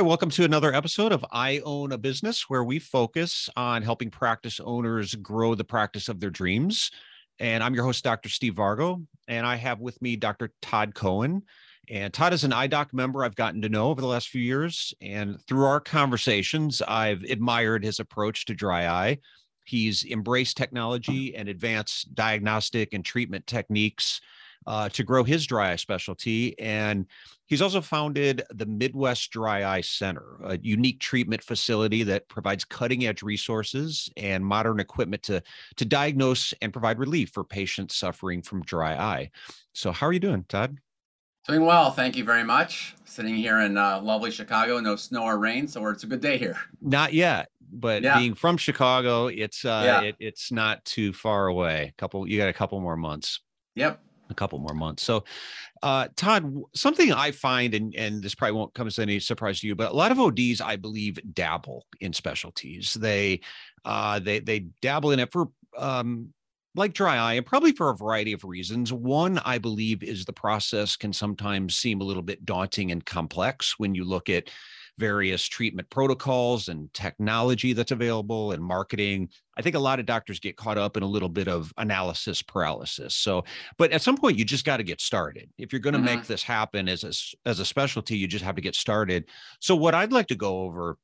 Hi, welcome to another episode of I Own a Business, where we focus on helping practice owners grow the practice of their dreams. And I'm your host, Dr. Steve Vargo, and I have with me Dr. Todd Cohen. And Todd is an IDOC member I've gotten to know over the last few years. And through our conversations, I've admired his approach to dry eye. He's embraced mm. technology and advanced diagnostic and treatment techniques uh, to grow his dry eye specialty. And he's also founded the Midwest Dry Eye Center, a unique treatment facility that provides cutting edge resources and modern equipment to, to diagnose and provide relief for patients suffering from dry eye. So, how are you doing, Todd? Doing well, thank you very much. Sitting here in uh, lovely Chicago, no snow or rain, so it's a good day here. Not yet, but yeah. being from Chicago, it's uh, yeah. it, it's not too far away. A couple, you got a couple more months. Yep, a couple more months. So, uh, Todd, something I find, and, and this probably won't come as any surprise to you, but a lot of ODs, I believe, dabble in specialties. They, uh, they, they dabble in it for, um, like dry eye, and probably for a variety of reasons. One, I believe, is the process can sometimes seem a little bit daunting and complex when you look at various treatment protocols and technology that's available and marketing. I think a lot of doctors get caught up in a little bit of analysis paralysis. So, but at some point you just got to get started. If you're going to mm-hmm. make this happen as a, as a specialty, you just have to get started. So what I'd like to go over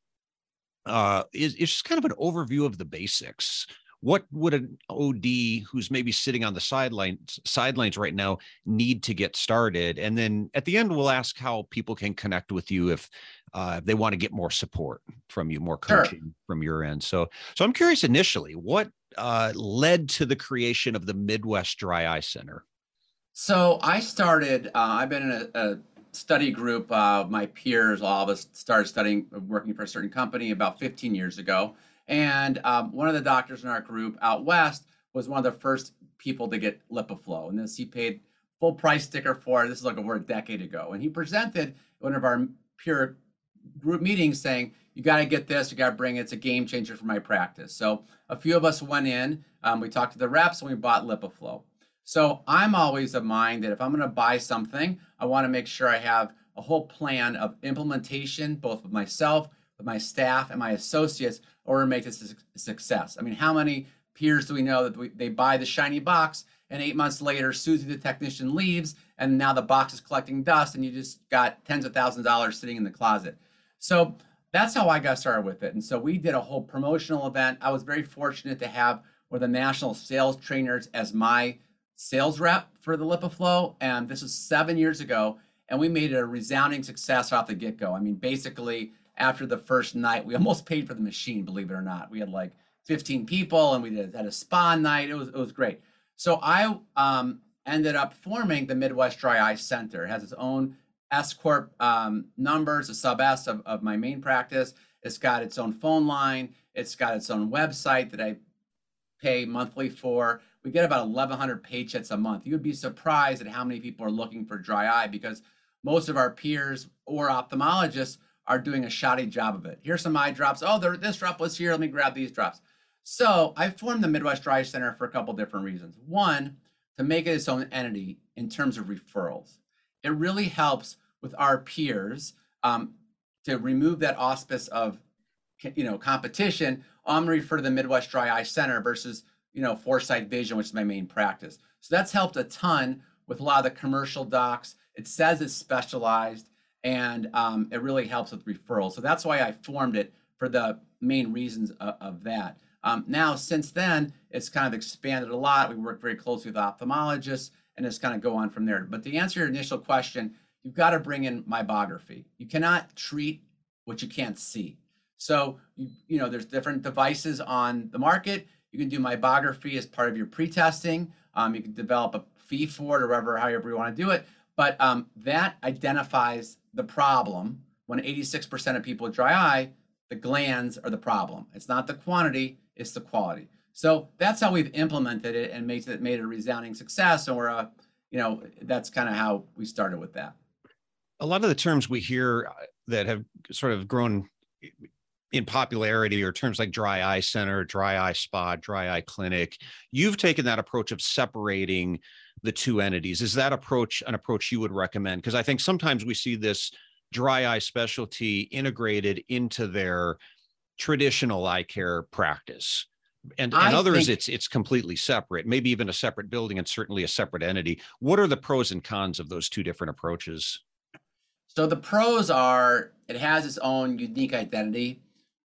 uh, is, is just kind of an overview of the basics what would an OD who's maybe sitting on the sidelines sidelines right now need to get started? And then at the end, we'll ask how people can connect with you if uh, they want to get more support from you, more coaching sure. from your end. So, so I'm curious initially, what uh, led to the creation of the Midwest Dry Eye Center? So I started. Uh, I've been in a, a study group. Uh, my peers, all of us, started studying, working for a certain company about 15 years ago. And um, one of the doctors in our group out west was one of the first people to get LipiFlow. And this he paid full price sticker for. This is like over a decade ago. And he presented one of our peer group meetings saying, you got to get this, you got to bring it. It's a game changer for my practice. So a few of us went in, um, we talked to the reps, and we bought LipiFlow. So I'm always of mind that if I'm going to buy something, I want to make sure I have a whole plan of implementation, both myself, with my staff, and my associates, or make this a success. I mean, how many peers do we know that we, they buy the shiny box and eight months later, Susie the technician leaves and now the box is collecting dust and you just got tens of thousands of dollars sitting in the closet. So that's how I got started with it. And so we did a whole promotional event. I was very fortunate to have one of the national sales trainers as my sales rep for the LipiFlow. And this was seven years ago. And we made it a resounding success off the get go. I mean, basically, after the first night. We almost paid for the machine, believe it or not. We had like 15 people and we did, had a spa night. It was, it was great. So I um, ended up forming the Midwest Dry Eye Center. It has its own S Corp um, numbers, a sub S of, of my main practice. It's got its own phone line. It's got its own website that I pay monthly for. We get about 1,100 paychecks a month. You would be surprised at how many people are looking for dry eye because most of our peers or ophthalmologists are doing a shoddy job of it. Here's some eye drops. Oh, there, this drop was here. Let me grab these drops. So I formed the Midwest Dry Center for a couple different reasons. One, to make it its own entity in terms of referrals. It really helps with our peers um, to remove that auspice of you know competition. I'm gonna refer to the Midwest Dry Eye Center versus you know Foresight Vision, which is my main practice. So that's helped a ton with a lot of the commercial docs. It says it's specialized and um, it really helps with referrals. So that's why I formed it for the main reasons of, of that. Um, now, since then, it's kind of expanded a lot. We work very closely with ophthalmologists, and it's kind of go on from there. But to answer your initial question, you've got to bring in meibography. You cannot treat what you can't see. So, you, you know, there's different devices on the market. You can do meibography as part of your pre-testing. Um, you can develop a fee for it or whatever, however you want to do it. But um, that identifies the problem when 86% of people dry eye, the glands are the problem. It's not the quantity, it's the quality. So that's how we've implemented it and made it made it a resounding success. And we're a, you know, that's kind of how we started with that. A lot of the terms we hear uh, that have sort of grown in popularity are terms like dry eye center, dry eye spa, dry eye clinic. You've taken that approach of separating the two entities. Is that approach an approach you would recommend? Because I think sometimes we see this dry eye specialty integrated into their traditional eye care practice and, and others think, it's it's completely separate maybe even a separate building and certainly a separate entity what are the pros and cons of those two different approaches so the pros are it has its own unique identity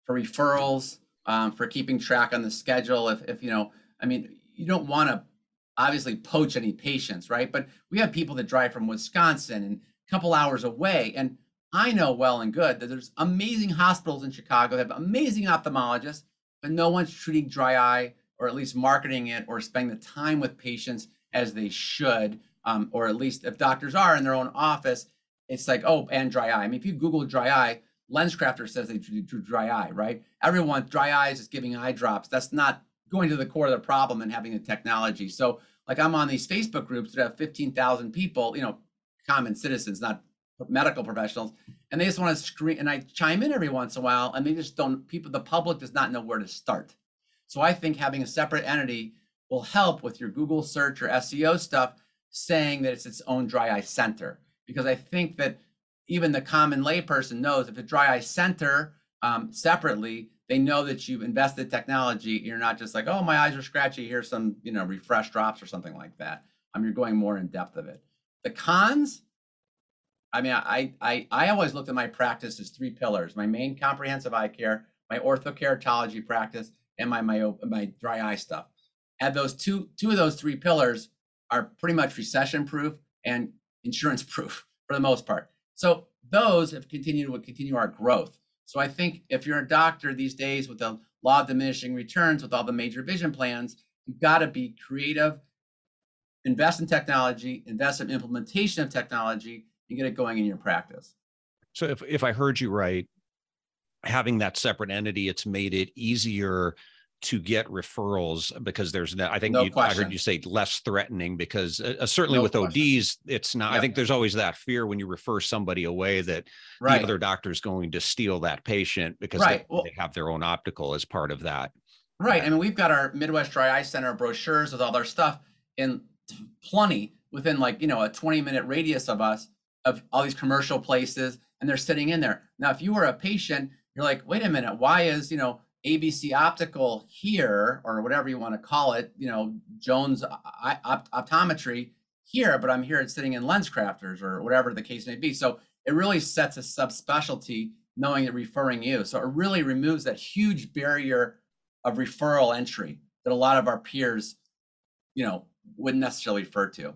for referrals um, for keeping track on the schedule if, if you know i mean you don't want to obviously poach any patients right but we have people that drive from wisconsin and a couple hours away and I know well and good that there's amazing hospitals in Chicago that have amazing ophthalmologists, but no one's treating dry eye or at least marketing it or spending the time with patients as they should. Um, or at least if doctors are in their own office, it's like, oh, and dry eye. I mean, if you Google dry eye, LensCrafter says they do dry eye, right? Everyone, dry eyes is giving eye drops. That's not going to the core of the problem and having the technology. So, like, I'm on these Facebook groups that have 15,000 people, you know, common citizens, not medical professionals, and they just want to scream. And I chime in every once in a while, and they just don't. People, the public does not know where to start. So I think having a separate entity will help with your Google search or SEO stuff, saying that it's its own dry eye center. Because I think that even the common layperson knows if a dry eye center um, separately, they know that you've invested technology. You're not just like, oh, my eyes are scratchy. Here's some, you know, refresh drops or something like that. Um, you're going more in depth of it. The cons, I mean, I, I, I always looked at my practice as three pillars: my main comprehensive eye care, my orthokeratology practice, and my my my dry eye stuff. And those two two of those three pillars are pretty much recession proof and insurance proof for the most part. So those have continued would continue our growth. So I think if you're a doctor these days with the law of diminishing returns, with all the major vision plans, you've got to be creative, invest in technology, invest in implementation of technology, and get it going in your practice. So if if I heard you right, having that separate entity, it's made it easier to get referrals because there's no, I think no you, I heard you say less threatening because uh, uh certainly no with question. ODs, it's not, yep. I think there's always that fear when you refer somebody away that right. the other doctor is going to steal that patient because right. they, well, they, have their own optical as part of that. Right. I mean, we've got our Midwest Dry Eye Center brochures with all their stuff in plenty within like, you know, a 20 minute radius of us of all these commercial places and they're sitting in there. Now, if you were a patient, you're like, wait a minute, why is, you know, ABC Optical here or whatever you want to call it, you know, Jones uh, opt- optometry here, but I'm here it's sitting in Lens Crafters or whatever the case may be. So it really sets a subspecialty knowing that referring you. So it really removes that huge barrier of referral entry that a lot of our peers, you know, wouldn't necessarily refer to.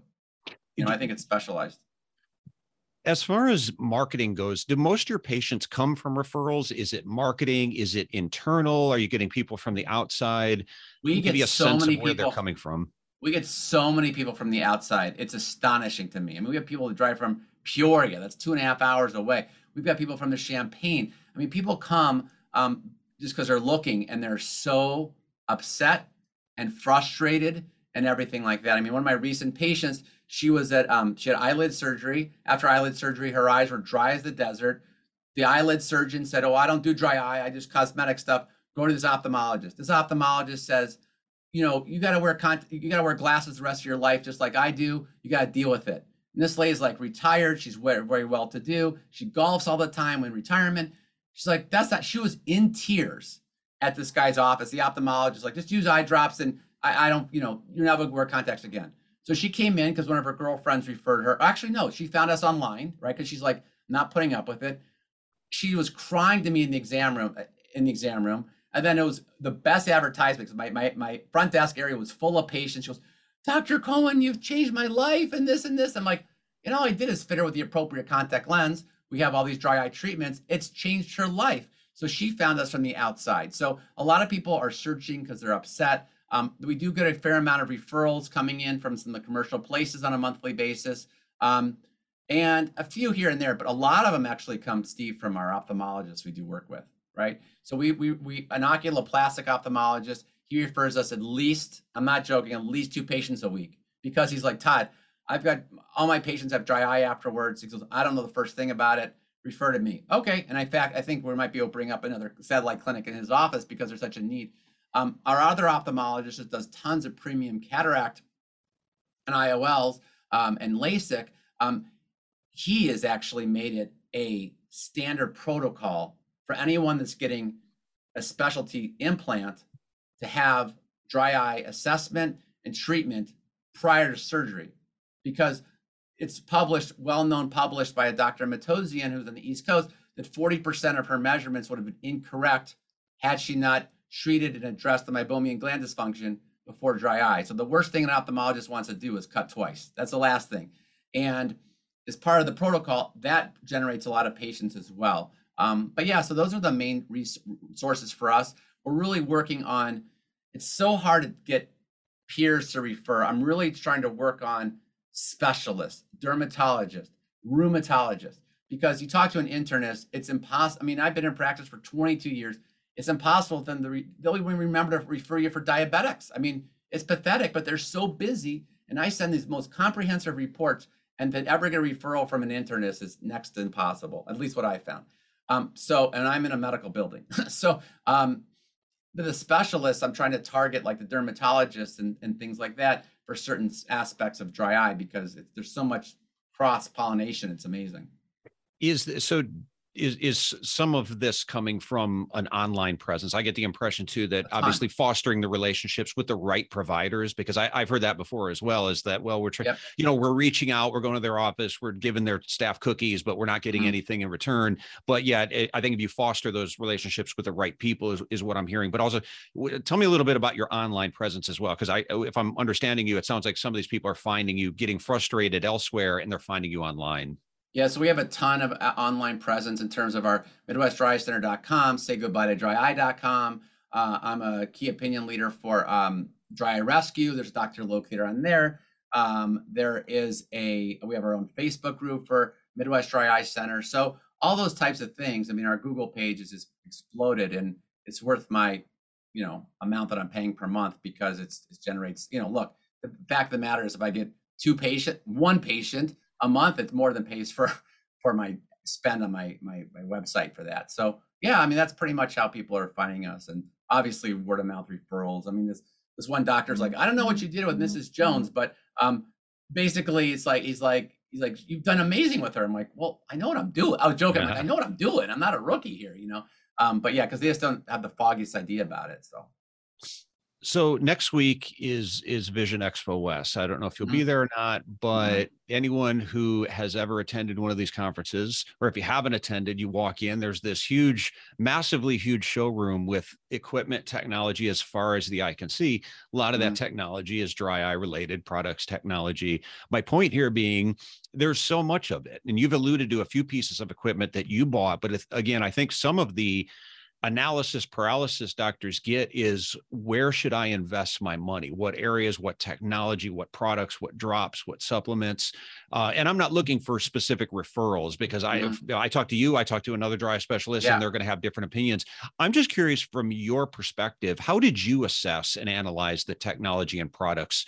You know, I think it's specialized. As far as marketing goes, do most of your patients come from referrals? Is it marketing? Is it internal? Are you getting people from the outside? We get a so many where people, they're coming from. We get so many people from the outside. It's astonishing to me. I mean, we have people that drive from Peoria, that's two and a half hours away. We've got people from the Champaign. I mean, people come um, just because they're looking and they're so upset and frustrated and everything like that. I mean, one of my recent patients, she was at um, she had eyelid surgery. After eyelid surgery, her eyes were dry as the desert. The eyelid surgeon said, "Oh, I don't do dry eye. I just cosmetic stuff. Go to this ophthalmologist." This ophthalmologist says, "You know, you got to wear con- you got to wear glasses the rest of your life, just like I do. You got to deal with it." And this lady's like retired. She's very, well to do. She golfs all the time in retirement. She's like, "That's not." She was in tears at this guy's office. The ophthalmologist like, "Just use eye drops and I, I don't, you know, you're never wear contacts again." So she came in because one of her girlfriends referred her. Actually, no, she found us online, right? Because she's like not putting up with it. She was crying to me in the exam room. Uh, in the exam room, and then it was the best advertisement. Because my my my front desk area was full of patients. She goes, "Dr. Cohen, you've changed my life, and this and this." I'm like, and all I did is fit her with the appropriate contact lens. We have all these dry eye treatments. It's changed her life. So she found us from the outside. So a lot of people are searching because they're upset. Um, we do get a fair amount of referrals coming in from some of the commercial places on a monthly basis, um, and a few here and there, but a lot of them actually come, Steve, from our ophthalmologists we do work with, right? So we we we an oculoplastic ophthalmologist. He refers us at least, I'm not joking, at least two patients a week because he's like Todd. I've got all my patients have dry eye afterwards. He goes, I don't know the first thing about it. Refer to me. Okay. And in fact, I think we might be opening up another satellite clinic in his office because there's such a need. Um, our other ophthalmologist that does tons of premium cataract and IOLs um, and LASIK, um, he has actually made it a standard protocol for anyone that's getting a specialty implant to have dry eye assessment and treatment prior to surgery because it's published, well known, published by a Dr. Matossian who's on the East Coast, that 40% of her measurements would have been incorrect had she not treated and addressed the meibomian gland dysfunction before dry eye. So the worst thing an ophthalmologist wants to do is cut twice. That's the last thing. And as part of the protocol, that generates a lot of patients as well. Um, but yeah, so those are the main resources for us. We're really working on, it's so hard to get peers to refer. I'm really trying to work on specialists, dermatologists, rheumatologists, because you talk to an internist, it's impossible. I mean, I've been in practice for 22 years. It's impossible re- they'll even remember to refer you for diabetics. I mean, it's pathetic, but they're so busy. And I send these most comprehensive reports, and to ever get a referral from an internist is next to impossible, at least what I found. Um, so, and I'm in a medical building. so, um, the specialists, I'm trying to target like the dermatologists and, and things like that for certain aspects of dry eye because it, there's so much cross pollination. It's amazing. Is this, so is is some of this coming from an online presence. I get the impression too that obviously fostering the relationships with the right providers because I, have heard that before as well is that well we're trying yep. you know we're reaching out we're going to their office we're giving their staff cookies but we're not getting mm-hmm. anything in return. But yeah it, i think if you foster those relationships with the right people is, is what i'm hearing. But also tell me a little bit about your online presence as well because i if i'm understanding you it sounds like some of these people are finding you getting frustrated elsewhere and they're finding you online yeah, so we have a ton of uh, online presence in terms of our MidwestDryEyeCenter.com, say goodbye to dryeye.com. Uh, I'm a key opinion leader for um, Dry Eye Rescue. There's a doctor locator on there. Um, there is a, we have our own Facebook group for Midwest Dry Eye Center. So all those types of things. I mean, our Google page has just exploded and it's worth my, you know, amount that I'm paying per month because it's, it generates, you know, look, the fact of the matter is if I get two patient, one patient, a month, it's more than pays for for my spend on my my my website for that. So yeah, I mean that's pretty much how people are finding us, and obviously word of mouth referrals. I mean this this one doctor's like, I don't know what you did with Mrs. Jones, but um, basically it's like he's like he's like you've done amazing with her. I'm like, well, I know what I'm doing. I was joking, like, I know what I'm doing. I'm not a rookie here, you know. Um, but yeah, because they just don't have the foggiest idea about it. So so next week is is Vision Expo West. I don't know if you'll mm-hmm. be there or not, mm-hmm. but mm-hmm. anyone who has ever attended one of these conferences, or if you haven't attended, you walk in. There's this huge, massively huge showroom with equipment technology as far as the eye can see. A lot of mm-hmm. that technology is dry eye related products technology. My point here being, there's so much of it, and you've alluded to a few pieces of equipment that you bought, but if, again, I think some of the analysis paralysis doctors get is where should I invest my money? What areas, what technology, what products, what drops, what supplements? Uh, and I'm not looking for specific referrals because mm-hmm. I I talk to you, I talk to another dry specialist, yeah. and they're going to have different opinions. I'm just curious from your perspective, how did you assess and analyze the technology and products?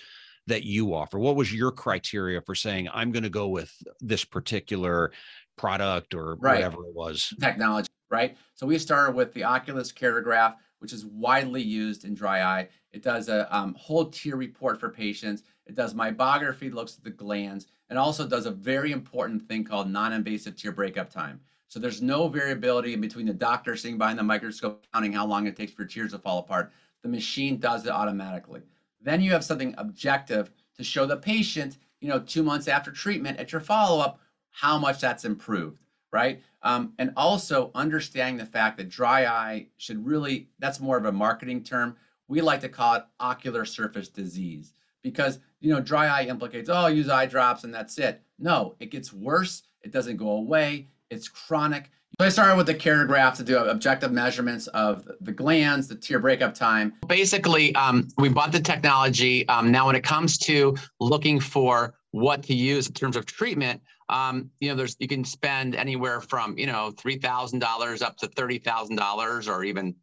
that you offer what was your criteria for saying i'm going to go with this particular product or right. whatever it was technology right? So we started with the Oculus Keratograph, which is widely used in dry eye. It does a um, whole tear report for patients. It does meibography, looks at the glands, and also does a very important thing called non-invasive tear breakup time. So there's no variability in between the doctor sitting behind the microscope counting how long it takes for tears to fall apart. The machine does it automatically. Then you have something objective to show the patient, you know, two months after treatment at your follow-up, how much that's improved right? Um, and also understanding the fact that dry eye should really, that's more of a marketing term. We like to call it ocular surface disease because, you know, dry eye implicates, oh, use eye drops and that's it. No, it gets worse. It doesn't go away. It's chronic. So I started with the Keratograph to do objective measurements of the glands, the tear breakup time. Basically, um, we bought the technology. Um, now, when it comes to looking for what to use in terms of treatment, um, you know, there's you can spend anywhere from you know three thousand dollars up to thirty thousand dollars, or even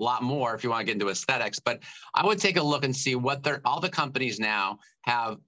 a lot more if you want to get into aesthetics. But I would take a look and see what they're all the companies now have.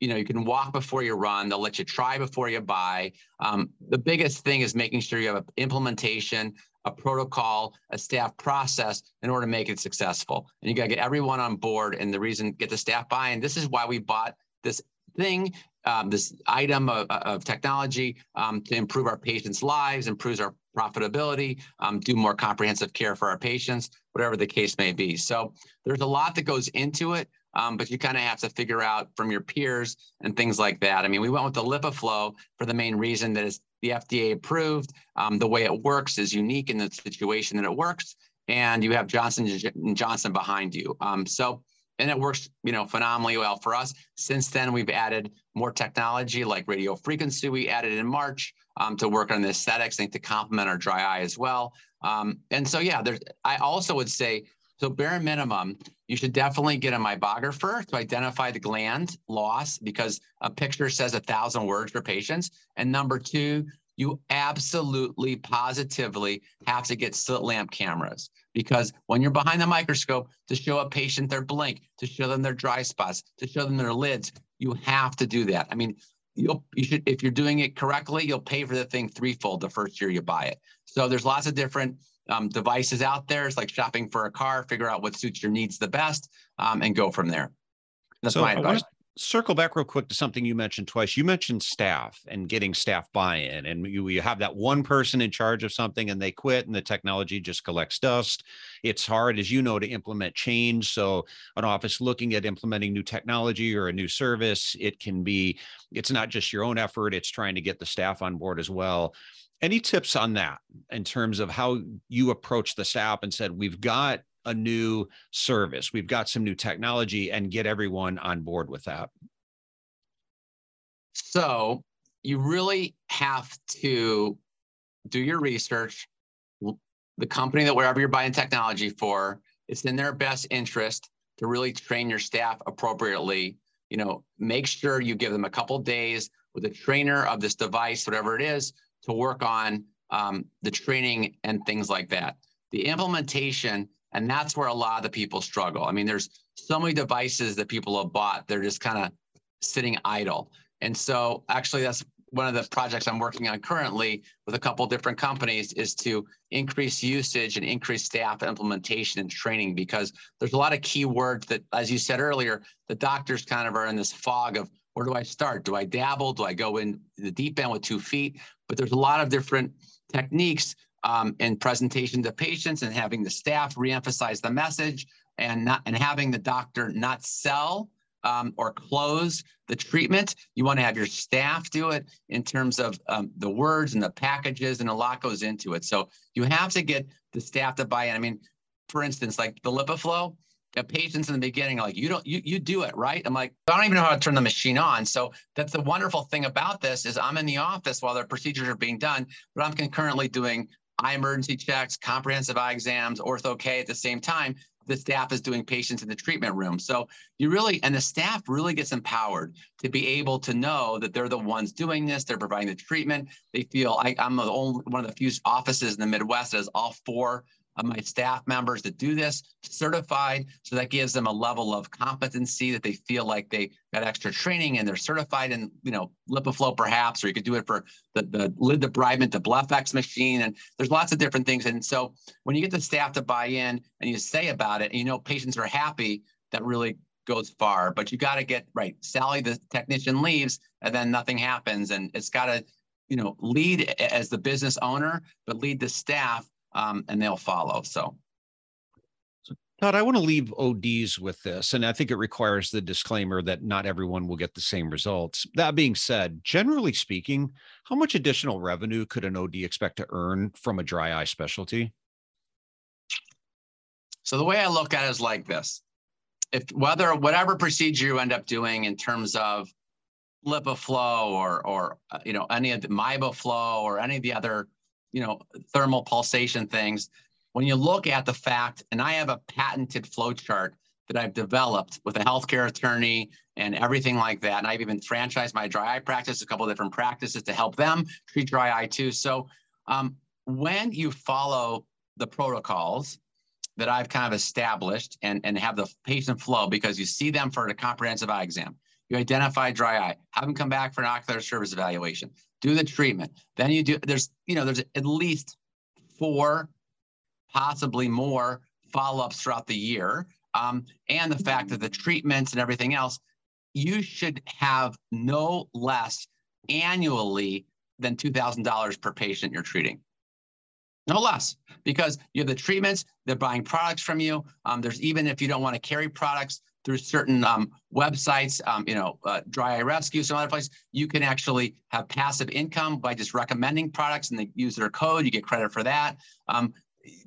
You know, you can walk before you run. They'll let you try before you buy. Um, the biggest thing is making sure you have an implementation, a protocol, a staff process in order to make it successful. And you got to get everyone on board. And the reason get the staff buy-in. This is why we bought this thing, um, this item of, of technology um, to improve our patients' lives, improves our profitability, um, do more comprehensive care for our patients, whatever the case may be. So there's a lot that goes into it, um, but you kind of have to figure out from your peers and things like that. I mean, we went with the LipiFlow for the main reason that it's the FDA approved. Um, the way it works is unique in the situation that it works, and you have Johnson and Johnson behind you. Um, so and it works you know phenomenally well for us. Since then we've added more technology like radio frequency. We added in march um, to work on the aesthetics and to complement our dry eye as well. Um, and so yeah there's i also would say so bare minimum you should definitely get a meibographer to identify the gland loss because a picture says a thousand words for patients. And number two you absolutely positively have to get slit lamp cameras because when you're behind the microscope to show a patient their blink, to show them their dry spots, to show them their lids, you have to do that. I mean, you'll you should if you're doing it correctly, you'll pay for the thing threefold the first year you buy it. So there's lots of different um, devices out there. It's like shopping for a car. Figure out what suits your needs the best, um, and go from there. That's so my advice circle back real quick to something you mentioned twice. You mentioned staff and getting staff buy-in, and you, you have that one person in charge of something, and they quit, and the technology just collects dust. It's hard, as you know, to implement change. So, an office looking at implementing new technology or a new service, it can be. It's not just your own effort; it's trying to get the staff on board as well. Any tips on that in terms of how you approach the staff and said, "We've got a new service. We've got some new technology and get everyone on board with that. So you really have to do your research. The company that wherever you're buying technology for, it's in their best interest to really train your staff appropriately. You know, make sure you give them a couple days with a trainer of this device, whatever it is, to work on um, the training and things like that. The implementation and that's where a lot of the people struggle. I mean, there's so many devices that people have bought, they're just kind of sitting idle. And so actually that's one of the projects I'm working on currently with a couple different companies is to increase usage and increase staff implementation and training because there's a lot of key words that, as you said earlier, the doctors kind of are in this fog of where do I start? Do I dabble? Do I go in the deep end with two feet? But there's a lot of different techniques um, in presentation to patients and having the staff reemphasize the message and not and having the doctor not sell um, or close the treatment. You want to have your staff do it in terms of um, the words and the packages, and a lot goes into it. So you have to get the staff to buy in. I mean, for instance, like the LipiFlow, the patients in the beginning are like, you don't, you you do it right. I'm like, I don't even know how to turn the machine on. So that's the wonderful thing about this is I'm in the office while their procedures are being done, but I'm concurrently doing eye emergency checks, comprehensive eye exams, ortho K at the same time. The staff is doing patients in the treatment room. So you really, and the staff really gets empowered to be able to know that they're the ones doing this. They're providing the treatment. They feel I, am the only one of the few offices in the Midwest that has all four of my staff members that do this certified. So that gives them a level of competency that they feel like they got extra training and they're certified in, you know, LipiFlow perhaps, or you could do it for the, the lid debridement, the BlephEx machine. And there's lots of different things. And so when you get the staff to buy in and you say about it, and you know, patients are happy, that really goes far. But you got to get right. Sally, the technician leaves and then nothing happens. And it's got to, you know, lead as the business owner, but lead the staff um, and they'll follow. So. Todd, I want to leave ODs with this, and I think it requires the disclaimer that not everyone will get the same results. That being said, generally speaking, how much additional revenue could an OD expect to earn from a dry eye specialty? So the way I look at it is like this: if whether whatever procedure you end up doing in terms of LipiFlow or or uh, you know any of the MiboFlow or any of the other you know, thermal pulsation things. When you look at the fact, and I have a patented flow chart that I've developed with a healthcare attorney and everything like that. And I've even franchised my dry eye practice, a couple different practices to help them treat dry eye too. So um, when you follow the protocols that I've kind of established and, and have the patient flow because you see them for a comprehensive eye exam, you identify dry eye, have them come back for an ocular surface evaluation, do the treatment. Then you do, there's, you know, there's at least four, possibly more follow-ups throughout the year. Um, and the fact that the treatments and everything else, you should have no less annually than $2,000 per patient you're treating. No less, because you have the treatments, they're buying products from you. Um, there's even if you don't want to carry products through certain um, websites, um, you know, uh, Dry Eye Rescue, some other place, you can actually have passive income by just recommending products and they use their code. You get credit for that. Um,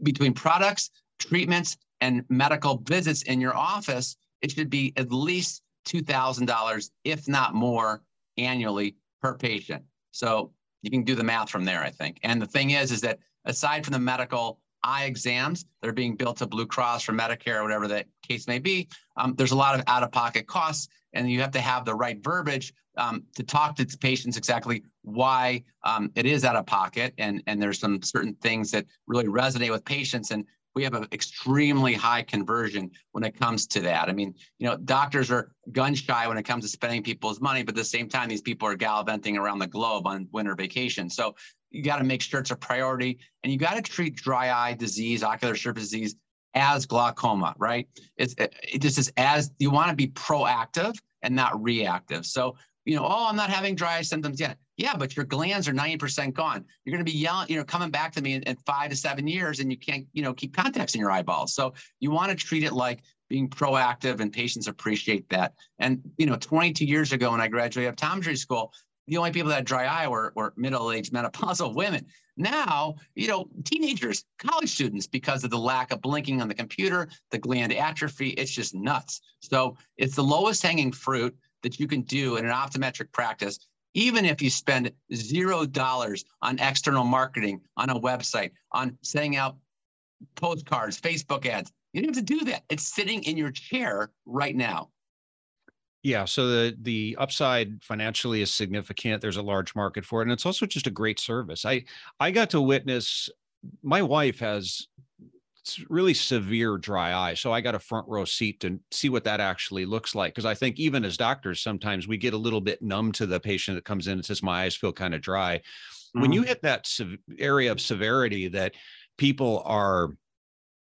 between products, treatments, and medical visits in your office, it should be at least $2,000, if not more, annually per patient. So you can do the math from there, I think. And the thing is, is that aside from the medical eye exams that are being built to Blue Cross or Medicare or whatever that case may be, um, there's a lot of out-of-pocket costs, and you have to have the right verbiage um, to talk to patients exactly why um, it is out of pocket. And, and there's some certain things that really resonate with patients. And we have an extremely high conversion when it comes to that. I mean, you know, doctors are gun shy when it comes to spending people's money, but at the same time, these people are gallivanting around the globe on winter vacation. So you got to make sure it's a priority and you got to treat dry eye disease, ocular surface disease as glaucoma, right? It's it, it just is as you want to be proactive and not reactive. So, you know, oh, I'm not having dry eye symptoms yet. Yeah, but your glands are 90% gone. You're going to be yelling, you know, coming back to me in, in five to seven years and you can't, you know, keep contacts in your eyeballs. So you want to treat it like being proactive and patients appreciate that. And, you know, 22 years ago when I graduated optometry school, the only people that had dry eye were, were middle-aged menopausal women. Now, you know, teenagers, college students, because of the lack of blinking on the computer, the gland atrophy, it's just nuts. So it's the lowest hanging fruit that you can do in an optometric practice even if you spend zero dollars on external marketing on a website, on sending out postcards, Facebook ads, you don't have to do that. It's sitting in your chair right now. Yeah, so the the upside financially is significant. There's a large market for it, and it's also just a great service. I I got to witness. My wife has really severe dry eye. So I got a front row seat to see what that actually looks like. Because I think even as doctors, sometimes we get a little bit numb to the patient that comes in and says, My eyes feel kind of dry. Mm-hmm. When you hit that area of severity that people are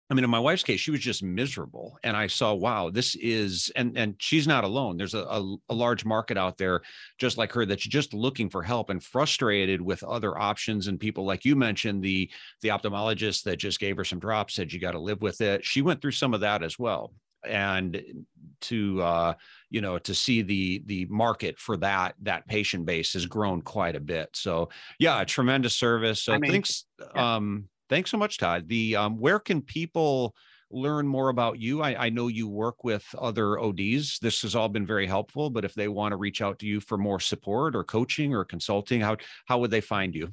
I mean, in my wife's case, she was just miserable. And I saw, wow, this is, and and she's not alone. There's a, a, a, large market out there just like her that's just looking for help and frustrated with other options. And people like you mentioned, the the ophthalmologist that just gave her some drops said you got to live with it. She went through some of that as well. And to uh, you know, to see the the market for that that patient base has grown quite a bit. So yeah, tremendous service. So I mean, thanks. Yeah. Um, Thanks so much, Todd. The um, where can people learn more about you? I, I, know you work with other ODs. This has all been very helpful. But if they want to reach out to you for more support or coaching or consulting, how how would they find you?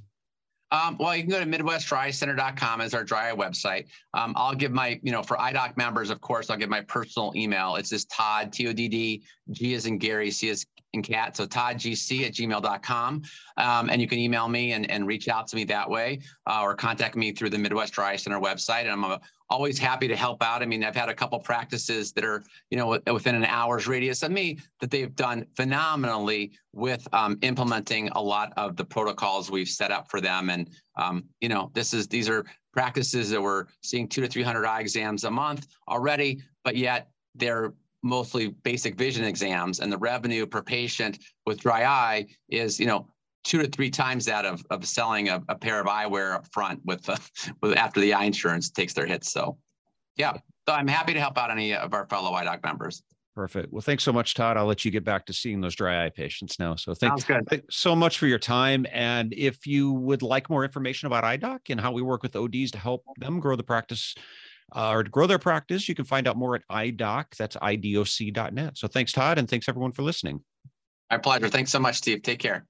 Um, well, you can go to MidwestDryEyeCenter.com as our dry website. Um, I'll give my, you know, for iDoc members, of course, I'll give my personal email. It's just Todd, T O D D, G as in Gary, C as in cat. So toddgc at gmail.com. Um, and you can email me and, and reach out to me that way uh, or contact me through the Midwest Dry Center website. And I'm a, always happy to help out. I mean, I've had a couple practices that are, you know, within an hour's radius of me that they've done phenomenally with um, implementing a lot of the protocols we've set up for them. And, um, you know, this is, these are practices that we're seeing two to 300 eye exams a month already, but yet they're mostly basic vision exams and the revenue per patient with dry eye is, you know, two to three times that of, of selling a, a pair of eyewear up front with, uh, with after the eye insurance takes their hits. So, yeah, so I'm happy to help out any of our fellow iDoc members. Perfect. Well, thanks so much, Todd. I'll let you get back to seeing those dry eye patients now. So thanks, thanks so much for your time. And if you would like more information about iDoc and how we work with ODs to help them grow the practice uh, or to grow their practice, you can find out more at iDoc. That's idoc.net. So thanks, Todd. And thanks everyone for listening. My pleasure. Thanks so much, Steve. Take care.